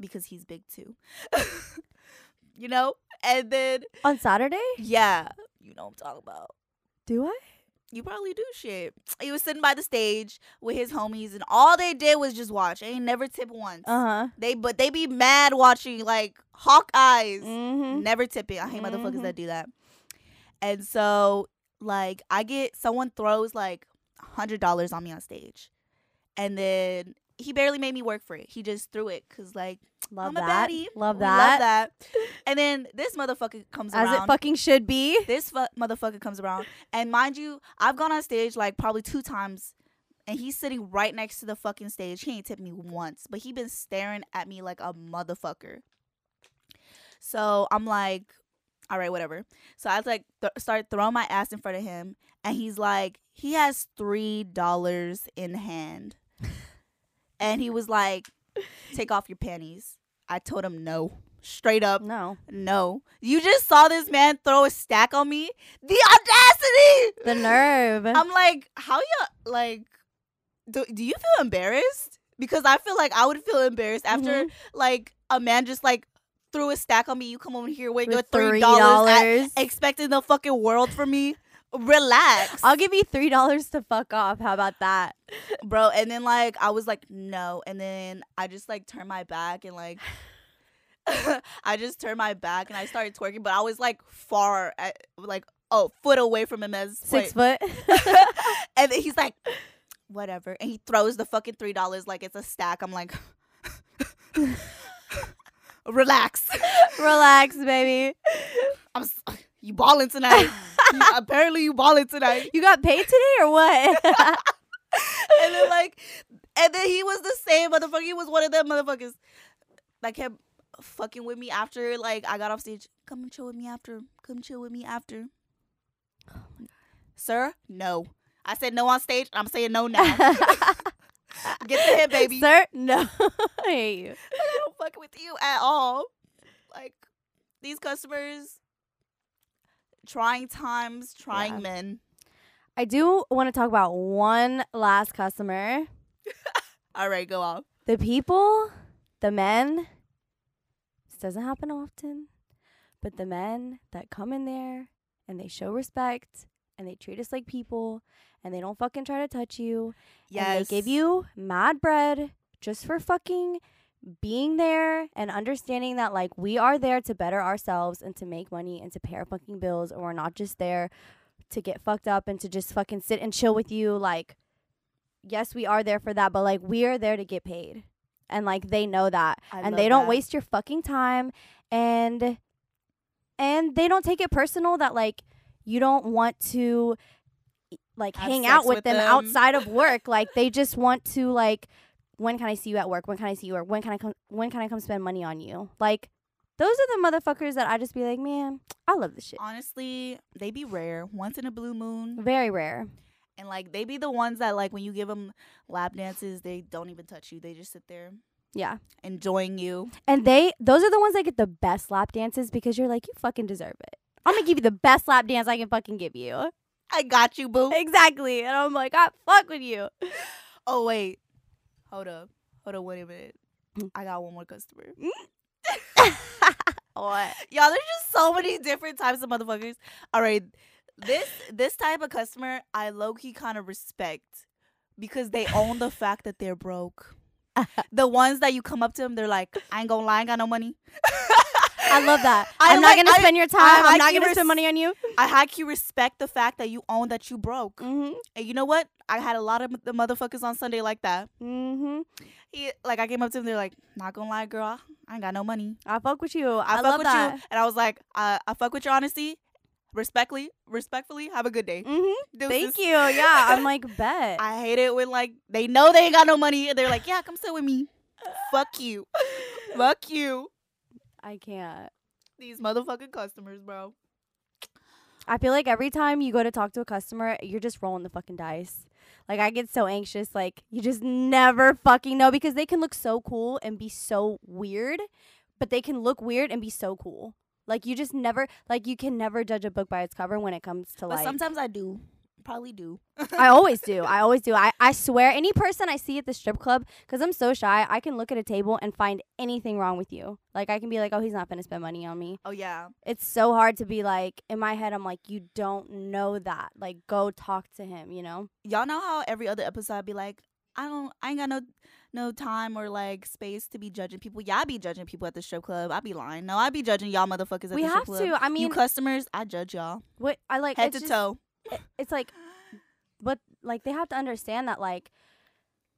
because he's big too. you know. And then On Saturday, yeah, you know what I'm talking about. do I? You probably do shit. He was sitting by the stage with his homies, and all they did was just watch. They ain't never tip once. Uh huh. They but they be mad watching like hawk eyes. Mm-hmm. Never tipping. I hate motherfuckers Mhm. that do that. And so, like, I get someone throws like hundred dollars on me on stage, and then he barely made me work for it. He just threw it because like Love I'm that. a baddie. Love that. Love that. And then this motherfucker comes As around. As it fucking should be. this fu- motherfucker comes around, and mind you, I've gone on stage like probably two times. And he's sitting right next to the fucking stage. He ain't tipped me once, but he been staring at me like a motherfucker. So I'm like, all right, whatever. So I was like, th- start throwing my ass in front of him, and he's like, he has three dollars in hand, and he was like, take off your panties. I told him no, straight up, No. no. You just saw this man throw a stack on me. The audacity! The nerve. I'm like, how you like? Do do you feel embarrassed? Because I feel like I would feel embarrassed after Mhm. like a man just like threw a stack on me. You come over here with, your three dollars, dollars. expecting the fucking world from me. Relax, I'll give you three dollars to fuck off. How about that? bro. And then like I was like no, and then I just like turned my back and like. I just turned my back and I started twerking, but I was like far, at, like a foot away from him as Six foot. and then he's like, whatever. And he throws the fucking three dollars like it's a stack. I'm like, relax. Relax, baby. I'm you balling tonight. Apparently you balling tonight. You got paid today or what? And then like, and then he was the same motherfucker. He was one of them motherfuckers that kept fucking with me after like I got off stage. come and chill with me after. Come chill with me after. Sir, no. I said no on stage. I'm saying no now. Get the hit, baby. Sir, no. I hate you. I don't fuck with you at all. Like these customers, trying times, trying Yeah. men. I do want to talk about one last customer. All right, go off. The people, the men, this doesn't happen often, but the men that come in there and they show respect and they treat us like people and they don't fucking try to touch you Yes, and they give you mad bread just for fucking being there and understanding that like we are there to better ourselves and to make money and to pay our fucking bills and we're not just there to get fucked up and to just fucking sit and chill with you like yes we are there for that but like we are there to get paid and like they know that I and they don't that. waste your fucking time and and they don't take it personal that like you don't want to like Have hang out with, with them, them. outside of work like they just want to like when can i see you at work? When can i see you or when can i come when can i come spend money on you? Like those are the motherfuckers that i just be like man i love this shit. Honestly, they be rare, once in a blue moon, very rare. And like they be the ones that like when you give them lap dances, they don't even touch you. They just sit there yeah. enjoying you. and they those are the ones that get the best lap dances because you're like you fucking deserve it. I'm gonna give you the best lap dance i can fucking give you. I got you, boo. Exactly. And I'm like, I fuck with you. Oh wait, hold up, hold up, wait a minute. Mm. I got one more customer. What? Y'all, there's just so many different types of motherfuckers. All right, this this type of customer I low key kind of respect because they own the fact that they're broke. the ones that you come up to them, they're like, "I ain't gonna lie, I ain't got no money." I love that. I I'm like- not gonna I- spend your time. I I'm not you gonna res- spend money on you. I high key respect the fact that you own that you broke. Mm-hmm. And you know what? I had a lot of the motherfuckers on Sunday like that. Mm-hmm. He like I came up to him, they're like, "Not gonna lie, girl, I ain't got no money." I fuck with you. I, I, fuck love with that. you, and I was like, uh, "I fuck with your honesty, respectfully, respectfully. Have a good day." Mm-hmm. Thank you. Yeah. I'm like, bet. I hate it when like they know they ain't got no money and they're like, "Yeah, come sit with me." fuck you, fuck you. I can't. These motherfucking customers, bro. I feel like every time you go to talk to a customer, you're just rolling the fucking dice. Like I get so anxious. Like you just never fucking know because they can look so cool and be so weird, but they can look weird and be so cool. Like you just never like you can never judge a book by its cover when it comes to But like sometimes I do, probably do. I always do. I always do. I, I swear, any person I see at the strip club, because I'm so shy, I can look at a table and find anything wrong with you. Like, I can be like, oh, he's not going to spend money on me. Oh yeah, It's so hard to be like, in my head, I'm like, you don't know that. Like, go talk to him, you know? y'all know how every other episode I'd be like, I don't, I ain't got no, no time or like space to be judging people. Yeah, I be judging people at the strip club. I be lying. No, I be judging y'all motherfuckers at we the have strip club. to. I mean, you customers, I judge y'all what I like, head to just- toe. It- it's like but like they have to understand that like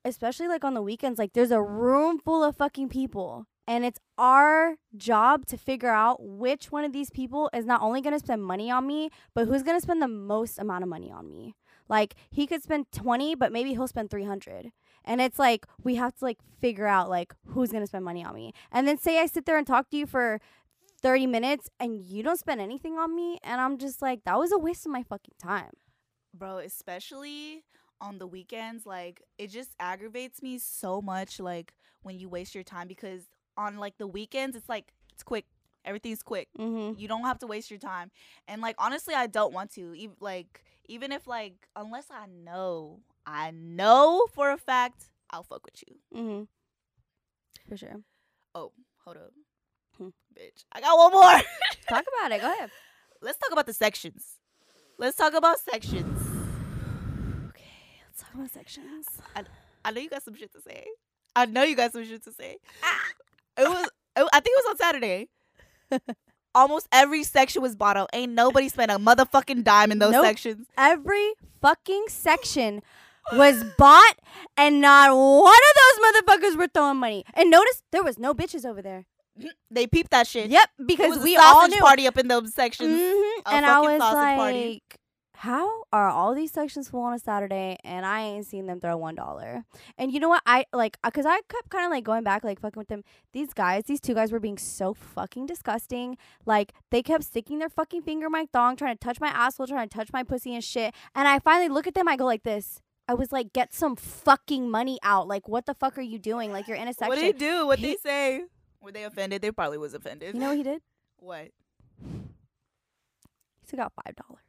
especially like on the weekends like there's a room full of fucking people and it's our job to figure out which one of these people is not only to spend money on me but who's to spend the most amount of money on me. Like he could spend 20 but maybe he'll spend 300 and it's like we have to like figure out like who's going to spend money on me. And then say i sit there and talk to you for 30 minutes and you don't spend anything on me and i'm just like that was a waste of my fucking time. Bro especially on the weekends like it just aggravates me so much like when you waste your time because on like the weekends it's like it's quick. Everything's quick. Mm-hmm. you don't have to waste your time. And like honestly i don't want to. Ev- like even if like unless i know i know for a fact i'll fuck with you. Mm-hmm. For sure. oh hold up Hmm. bitch i got one more Talk about it. Go ahead. let's talk about the sections let's talk about sections Okay, let's talk about sections. I I know you got some shit to say. I know you got some shit to say. It was. It, I think it was on Saturday. Almost every section was bought out. Ain't nobody spent a motherfucking dime in those Nope. sections. Every fucking section was bought, and not one of those motherfuckers were throwing money. And notice there was no bitches over there. They peeped that shit. Yep, because we all knew. party up in those sections. Mhm, And I was like, party. how are all these sections full on a Saturday and I ain't seen them throw one dollar? And you know what? I like because I kept kind of like going back, like fucking with them. These guys, these two guys were being so fucking disgusting. Like they kept sticking their fucking finger in my thong, trying to touch my asshole, trying to touch my pussy and shit. And I finally look at them, I go like this. I was like, get some fucking money out. Like, what the fuck are you doing? Like, you're in a section. What did he do? What he say? Were they offended? They probably was offended. you know what he did? what? He took out five dollars.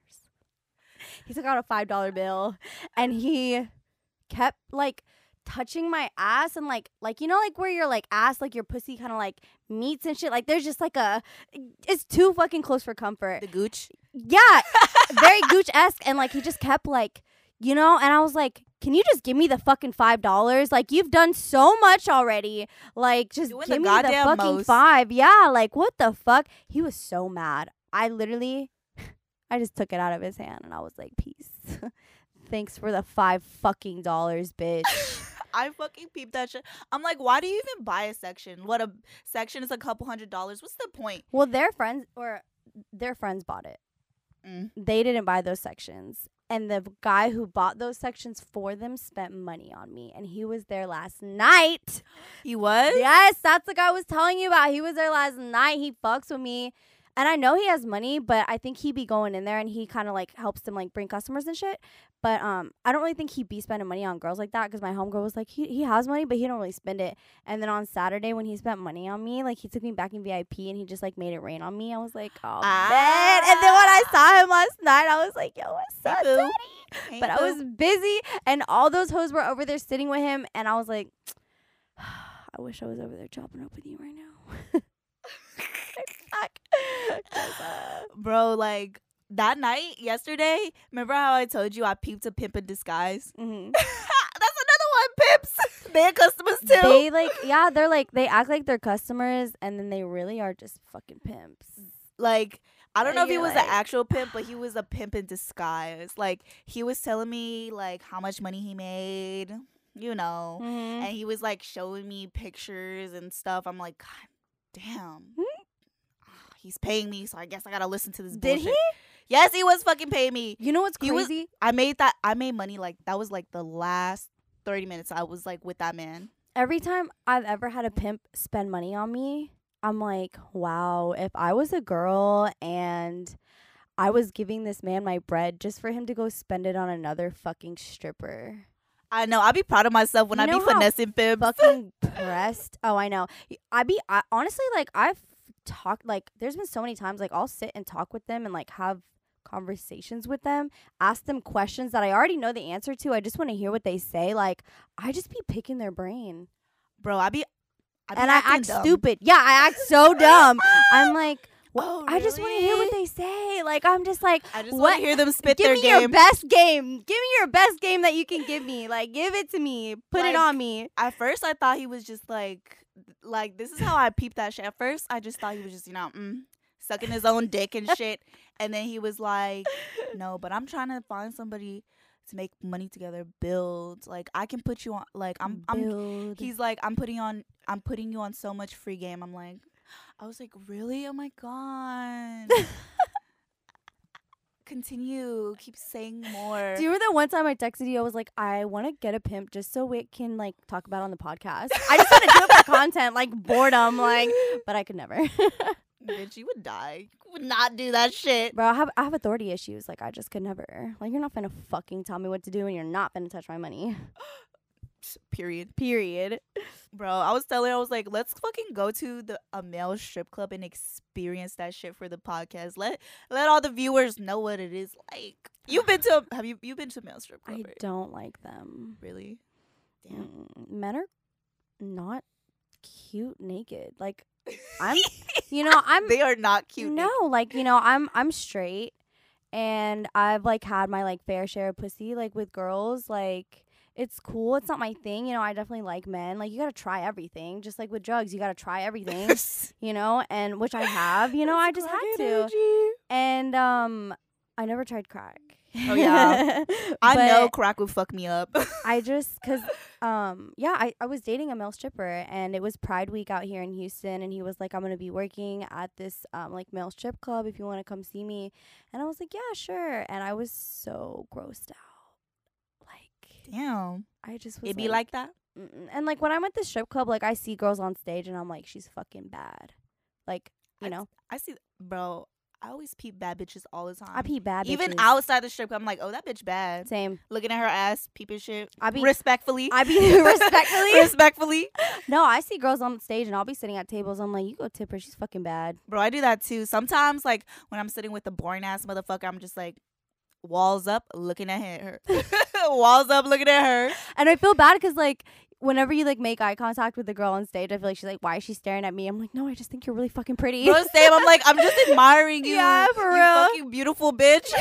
He took out a five dollar bill and he kept like touching my ass and like like you know like where your like ass like your pussy kind of like meets and shit like there's just like a it's too fucking close for comfort The gooch. yeah very gooch esque and like he just kept like you know and I was like can you just give me the fucking five dollars like you've done so much already like just Doing the give me the fucking most. five yeah like what the fuck he was so mad I literally I just took it out of his hand and I was like, peace. Thanks for the five fucking dollars, bitch. I fucking peeped that shit. I'm like, why do you even buy a section? What a section is a couple hundred dollars. What's the point? well, their friends or their friends bought it. Mm. They didn't buy those sections. And the guy who bought those sections for them spent money on me. And he was there last night. He was. Yes, that's the guy I was telling you about. He was there last night. He fucks with me. And I know he has money, but I think he be going in there and he kind of like helps them like bring customers and shit. But um, I don't really think he be spending money on girls like that because my homegirl was like, he, he has money, but he don't really spend it. And then on Saturday when he spent money on me, like he took me back in VIP and he just like made it rain on me. I was like, oh man. And then when I saw him last night, I was like, yo, what's Hey, up, boo. daddy? Hey, But I was busy and all those hoes were over there sitting with him and I was like, I wish I was over there chopping up with you right now. Uh, bro. Like that night yesterday. Remember how I told you I peeped a pimp in disguise? mhm. That's another one. Pimps. they had customers too. They like yeah, they're like they act like they're customers and then they really are just fucking pimps. like I don't know if he was like- an actual pimp, but he was a pimp in disguise. Like he was telling me like how much money he made, you know, Mhm. and he was like showing me pictures and stuff. I'm like, God damn, Hmm? He's paying me, so I guess I gotta listen to this. Did he? Yes, he was fucking paying me. You know what's He was- crazy? I made that. I made money like that was like the last thirty minutes I was like with that man. Every time I've ever had a pimp spend money on me, I'm like, wow, if I was a girl and I was giving this man my bread just for him to go spend it on another fucking stripper. I know. I'd be proud of myself when You I be finessing pimps. fucking pressed. Oh, I know. Y- I be I, honestly like I've talked like there's been so many times like I'll sit and talk with them and like have conversations with them, ask them questions that I already know the answer to. I just want to hear what they say. Like I just be picking their brain. bro. I be. I be and I act dumb. stupid. Yeah, I act so dumb. I'm like Oh, I just want to hear what they say. Like I'm just like I just want to hear them spit give their me game. your best game. Give me your best game that you can give me. Like give it to me. Put Like, it on me. At first, I thought he was just like, like this is how I peeped that shit. At first, I just thought he was just you know, mm, sucking his own dick and shit. And then he was like, no, but I'm trying to find somebody to make money together, build. Like I can put you on. Like I'm, I'm. He's like, I'm putting on. I'm putting you on so much free game. I'm like, I was like, really? Oh my god. Continue. Keep saying more. Do you remember that one time I texted you? I was like, I want to get a pimp just so we can like talk about on the podcast. I just want to do it for content, like boredom, like, but I could never. Bitch, you would die. You would not do that shit. Bro, I have I have authority issues. Like, I just could never. Like, you're not finna fucking tell me what to do, and you're not finna touch my money. Period. Period. Bro, I was telling I was like, let's fucking go to the a male strip club and experience that shit for the podcast. Let let all the viewers know what it is like. You've been to a, have you you been to a male strip club? I right? don't like them. Really? Damn. Mm, Men are not cute naked. Like, I'm, you know, I'm they are not cute. No, like you know, I'm I'm straight, and I've like had my like fair share of pussy like with girls. Like it's cool. It's not my thing. You know, I definitely like men. Like you gotta try everything. Just like with drugs, you gotta try everything. you know, and which I have. You know, I just had to. And um, I never tried crack. Oh, yeah. I know crack would fuck me up. I just cuz um yeah, I I was dating a male stripper and it was Pride week out here in Houston and he was like I'm going to be working at this um like male strip club if you want to come see me. And I was like, "Yeah, sure." And I was so grossed out. Like Damn. I just was It be like that? And like when I'm at the strip club like I see girls on stage and I'm like she's fucking bad. Like, you I- know, I see, bro. I always peep bad bitches all the time. I peep bad Even outside the strip club, I'm like, oh, that bitch bad. Same. Looking at her ass, peeping shit. I be respectfully. I be respectfully. respectfully. No, I see girls on stage and I'll be sitting at tables. I'm like, you go tip her. She's fucking bad. Bro, I do that too. Sometimes, like, when I'm sitting with a boring ass motherfucker, I'm just like, walls up, looking at her. walls up, looking at her. And I feel bad because like whenever you like make eye contact with the girl on stage, I feel like she's like, why is she staring at me? I'm like, no, I just think you're really fucking pretty. Bro, Sam, I'm like, I'm just admiring you. Yeah, for you real. fucking beautiful bitch.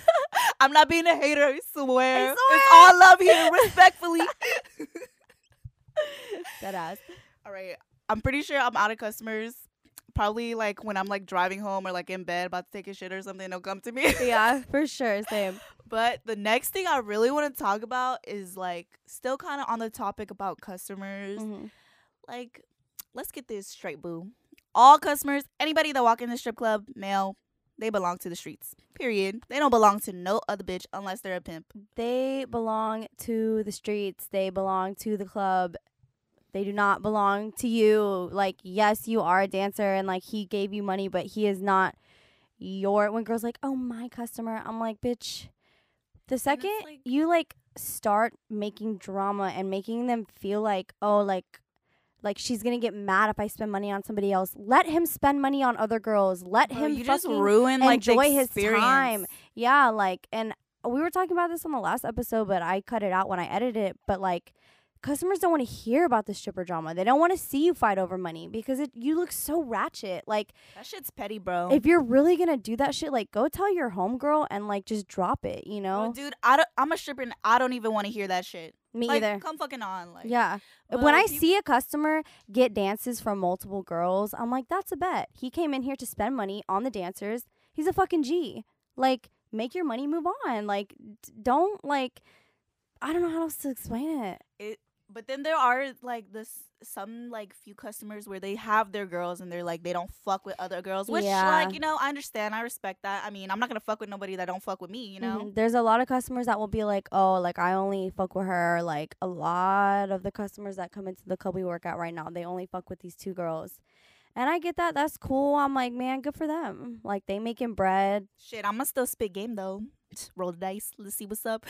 I'm not being a hater, I swear. I It's all love here, respectfully. That ass. all right. I'm pretty sure I'm out of customers. Probably like when I'm like driving home or like in bed about to take a shit or something, they'll come to me. Yeah, for sure. Same. But the next thing I really want to talk about is like still kind of on the topic about customers. Mhm. Like, let's get this straight, boo. All customers, anybody that walk in the strip club, male, they belong to the streets. Period. They don't belong to no other bitch unless they're a pimp. They belong to the streets. They belong to the club. They do not belong to you. Like, yes, you are a dancer and like he gave you money, but he is not your when girls like, "Oh, my customer." I'm like, "Bitch, the second like- you like start making drama and making them feel like, "Oh, like like she's to get mad if I spend money on somebody else." Let him spend money on other girls. Let him you just fucking ruin like enjoy his time. Yeah, like, and we were talking about this on the last episode, but I cut it out when I edited it. But like, customers don't want to hear about the stripper drama. They don't want to see you fight over money because it you look so ratchet. Like, That shit's petty, bro. if you're really gonna do that shit, like, go tell your homegirl and like just drop it. You know, dude, I don't, I'm a stripper and I don't even want to hear that shit. me like, either. Come fucking on. Like, Yeah. when I see a customer get dances from multiple girls, I'm like, that's a bet. He came in here to spend money on the dancers. He's a fucking G. Like, make your money move on. Like, d- don't like. I don't know how else to explain it. it but then there are like this some like few customers where they have their girls and they're like they don't fuck with other girls which Yeah. like you know i understand i respect that i mean i'm not gonna fuck with nobody that don't fuck with me you know Mhm. There's a lot of customers that will be like, oh, like I only fuck with her. Like a lot of the customers that come into the club we work at right now, they only fuck with these two girls. And I get that. That's cool. I'm like, man, good for them. Like they making bread. shit i'm gonna still spit game though roll the dice let's see what's up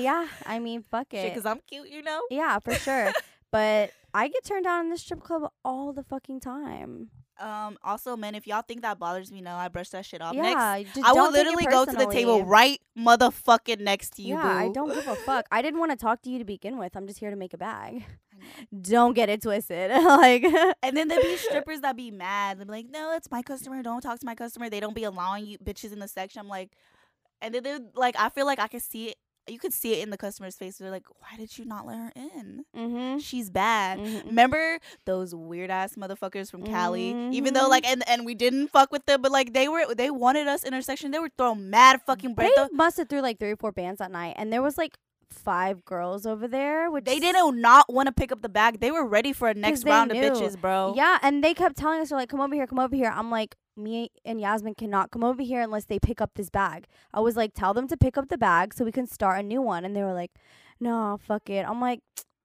yeah, I mean, fuck it. because i'm cute you know Yeah, for sure. but I get turned down in the strip club all the fucking time. um also man if y'all think that bothers me no i brush that shit off yeah, next i will don't take it literally go to the table right motherfucking next to you Yeah, boo. I don't give a fuck. I didn't want to talk to you to begin with. I'm just here to make a bag. Don't get it twisted. like, And then there be strippers that be mad. They're like, no, it's my customer. Don't talk to my customer. They don't be allowing you bitches in the section. I'm like, and then they're like, I feel like I can see it. You could see it in the customer's face. They're like, why did you not let her in? mm-hmm. She's bad. Mhm. Remember those weird ass motherfuckers from Cali? Even though like and and we didn't fuck with them, but like they were they wanted us in their section. They were throwing mad fucking bread. They busted through like three or four bands that night, and there was like five girls over there. Which They didn't not want to pick up the bag. They were ready for a next round knew. of bitches, bro. Yeah, and they kept telling us, they're like, come over here, come over here. I'm like, me and Yasmin cannot come over here unless they pick up this bag. I was like, tell them to pick up the bag so we can start a new one. And they were like, no, fuck it. I'm like,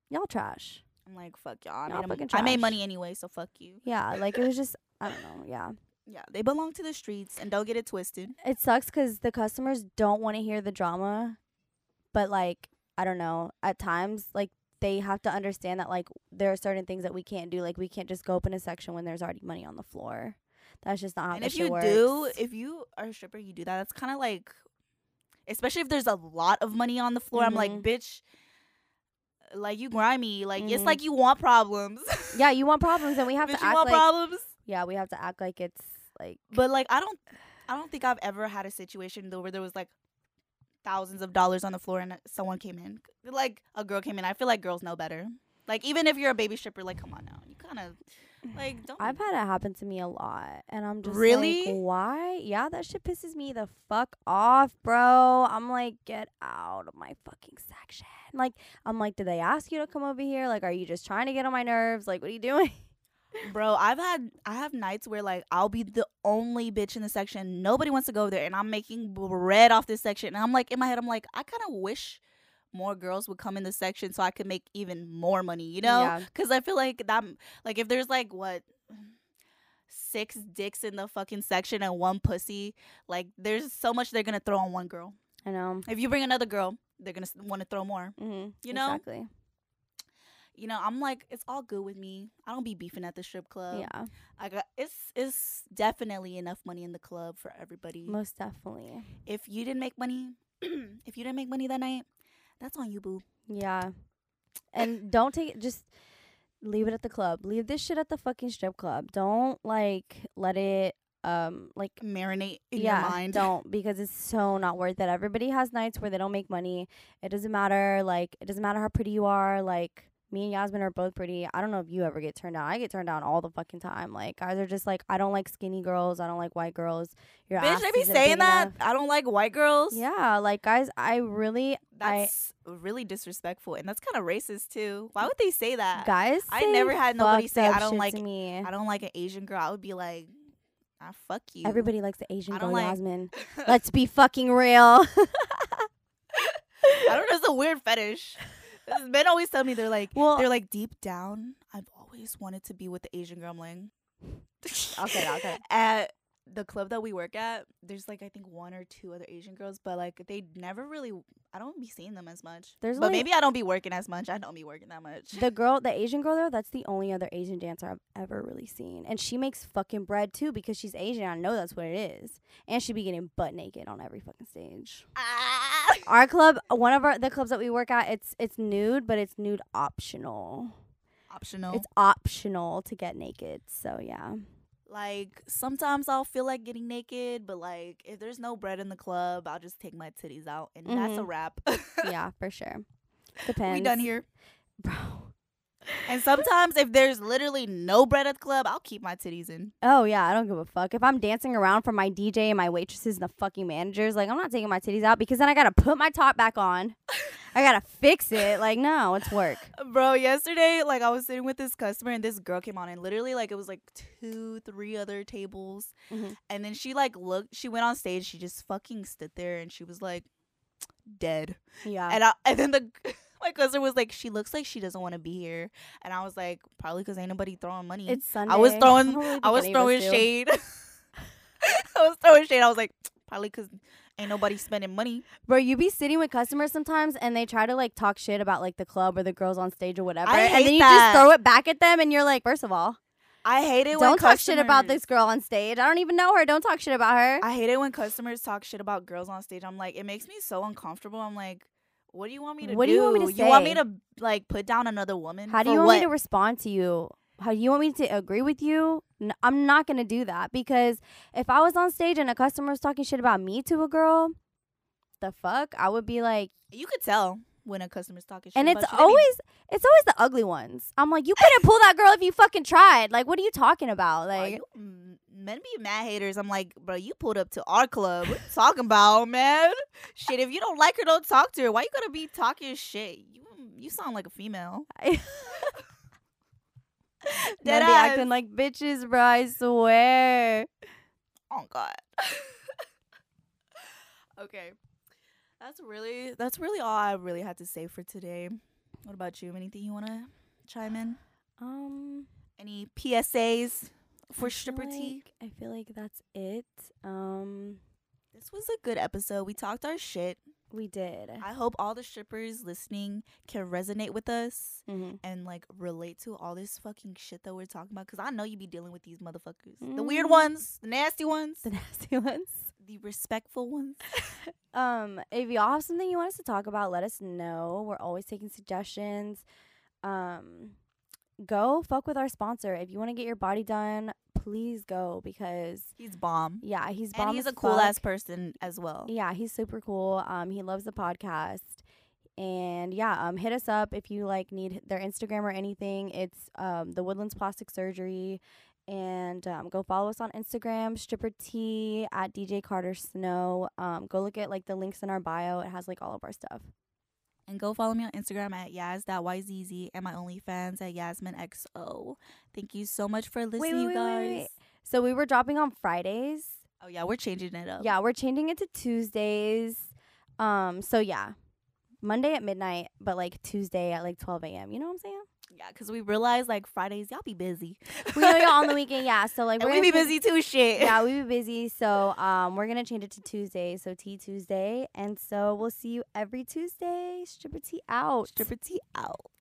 y'all trash. I'm like, fuck y'all. I Y'all made, fucking I made money anyway, so fuck you. Yeah, like it was just, I don't know. Yeah. Yeah, they belong to the streets and don't get it twisted. It sucks because the customers don't want to hear the drama. But like, I don't know. At times, like, they have to understand that like there are certain things that we can't do. Like we can't just go open a section when there's already money on the floor. That's just not how and if you works. do, if you are a stripper, you do that. That's kind of like, especially if there's a lot of money on the floor. I'm like, Mhm. bitch, like you grimy. Like it's Mhm. like you want problems. yeah, you want problems, and we have bitch, to act like problems. yeah, we have to act like it's like But like, I don't, I don't think I've ever had a situation though where there was like thousands of dollars on the floor and someone came in, like a girl came in. I feel like girls know better. Like even if you're a baby stripper, like come on now, you kind of like don't. I've had it happen to me a lot, and I'm just Really? like, why? Yeah, that shit pisses me the fuck off, bro. I'm like, get out of my fucking section. Like, I'm like, did they ask you to come over here? Like, are you just trying to get on my nerves? Like, what are you doing? Bro, I've had I have nights where like I'll be the only bitch in the section. Nobody wants to go there, and I'm making bread off this section. And I'm like in my head, I'm like, I kind of wish more girls would come in the section so I could make even more money. You know? Yeah. Because I feel like that like if there's like what six dicks in the fucking section and one pussy, like there's so much they're gonna throw on one girl. I know. If you bring another girl, they're gonna want to throw more. Mm-hmm. You know? exactly. You know, I'm like, it's all good with me. I don't be beefing at the strip club. yeah, I got it's it's definitely enough money in the club for everybody. most definitely. If you didn't make money, if you didn't make money that night, that's on you, boo. Yeah, and don't take it. Just leave it at the club. Leave this shit at the fucking strip club. Don't like let it um like Marinate in yeah, your mind. don't because it's so not worth it. Everybody has nights where they don't make money. It doesn't matter. Like it doesn't matter how pretty you are. Like me and Yasmin are both pretty. I don't know if you ever get turned down. I get turned down all the fucking time. Like guys are just like I don't like skinny girls. I don't like white girls. Your Bitch, they be saying that. enough. I don't like white girls. Yeah, like guys, I really I That's really disrespectful and that's kind of racist too. Why would they say that? guys. I never had nobody say, "I don't like- me. I don't like an Asian girl. I would be like, ah, fuck you. Everybody likes the Asian girl, like- Yasmin. Let's be fucking real. I don't know. It's a weird fetish. Men always tell me they're like, well, they're like deep down. I've always wanted to be with the Asian girl. I'm like, Okay, okay. At the club that we work at, there's like I think one or two other Asian girls, but like they never really. I don't be seeing them as much. There's but only- maybe I don't be working as much. I don't be working that much. the girl, the Asian girl though, that's the only other Asian dancer I've ever really seen, and she makes fucking bread too because she's Asian. I know that's what it is, and she be getting butt naked on every fucking stage. Ah. Our club, one of our the clubs that we work at, it's it's nude, but it's nude optional. Optional. It's optional to get naked. So yeah, like sometimes I'll feel like getting naked, but like if there's no bread in the club, I'll just take my titties out, and that's a Mhm. wrap. yeah, for sure. Depends. we done here. bro. And sometimes if there's literally no bread at the club, I'll keep my titties in. Oh yeah, I don't give a fuck. If I'm dancing around for my DJ and my waitresses and the fucking managers, like I'm not taking my titties out because then I gotta put my top back on. I gotta fix it. Like no, it's work. Bro, yesterday, like I was sitting with this customer and this girl came on and literally like it was like two, three other tables. Mhm. And then she like looked she went on stage, she just fucking stood there and she was like dead. Yeah. And I and then the my customer was like, She looks like she doesn't want to be here. And I was like, probably because ain't nobody throwing money. it's Sunday. I was throwing I was any of us throwing shade. I was throwing shade. I was like, probably because ain't nobody spending money. Bro, you be sitting with customers sometimes and they try to like talk shit about like the club or the girls on stage or whatever. I and then you that. just throw it back at them and you're like, first of all, I hate it don't talk shit about this girl on stage. I don't even know her. Don't talk shit about her. I hate it when customers talk shit about girls on stage. I'm like, it makes me so uncomfortable. I'm like, what do you want me to What do? do you want me to You want me to like put down another woman? How do you want what? me to respond to you? How do you want me to agree with you? I'm not gonna do that because if I was on stage and a customer was talking shit about me to a girl, the fuck, I would be like, You could tell when a customer's talking shit. and it's about you. Be- always, it's always the ugly ones. I'm like, you couldn't pull that girl if you fucking tried. Like, what are you talking about? Like, you- mm, men be mad haters. I'm like, bro, you pulled up to our club. What you talking about, man? Shit, if you don't like her, don't talk to her. Why you gotta be talking shit? You you sound like a female. men be acting like bitches, bro. I swear. Oh God. okay. That's really that's really all I really had to say for today. What about you? Anything you wanna chime in? Um, Any PSAs for I stripper tea? I feel like that's it. Um, This was a good episode. We talked our shit. we did. I hope all the strippers listening can resonate with us mm-hmm. and like relate to all this fucking shit that we're talking about. Cause I know you be dealing with these motherfuckers, the weird Mhm. ones, the nasty ones, The nasty ones. The respectful ones. Um, if y'all have something you want us to talk about, let us know. We're always taking suggestions. Um, go fuck with our sponsor. If you want to get your body done, please go because He's bomb. yeah, he's bomb and he's as a cool fuck. ass person as well. Yeah, he's super cool. Um, he loves the podcast. And yeah, um, hit us up if you like need their Instagram or anything. It's um, the Woodlands Plastic Surgery. And um, go follow us on Instagram, stripper T at DJ Carter Snow. Um, go look at like the links in our bio. It has like all of our stuff. And go follow me on Instagram at yaz.yzz and my OnlyFans at yasminxo. Thank you so much for listening, wait, wait, you guys. wait. So we were dropping on Fridays. Oh yeah, we're changing it up. Yeah, we're changing it to Tuesdays. Um, so yeah, Monday at midnight, but like Tuesday at like 12 a.m. You know what I'm saying? Yeah, because we realized like Fridays y'all be busy. We know y'all on the weekend, yeah. So like we're we be busy too. Shit. Yeah, we be busy. So um, we're gonna change it to Tuesday. So T Tuesday, and so we'll see you every Tuesday. Stripper T out. Stripper T out.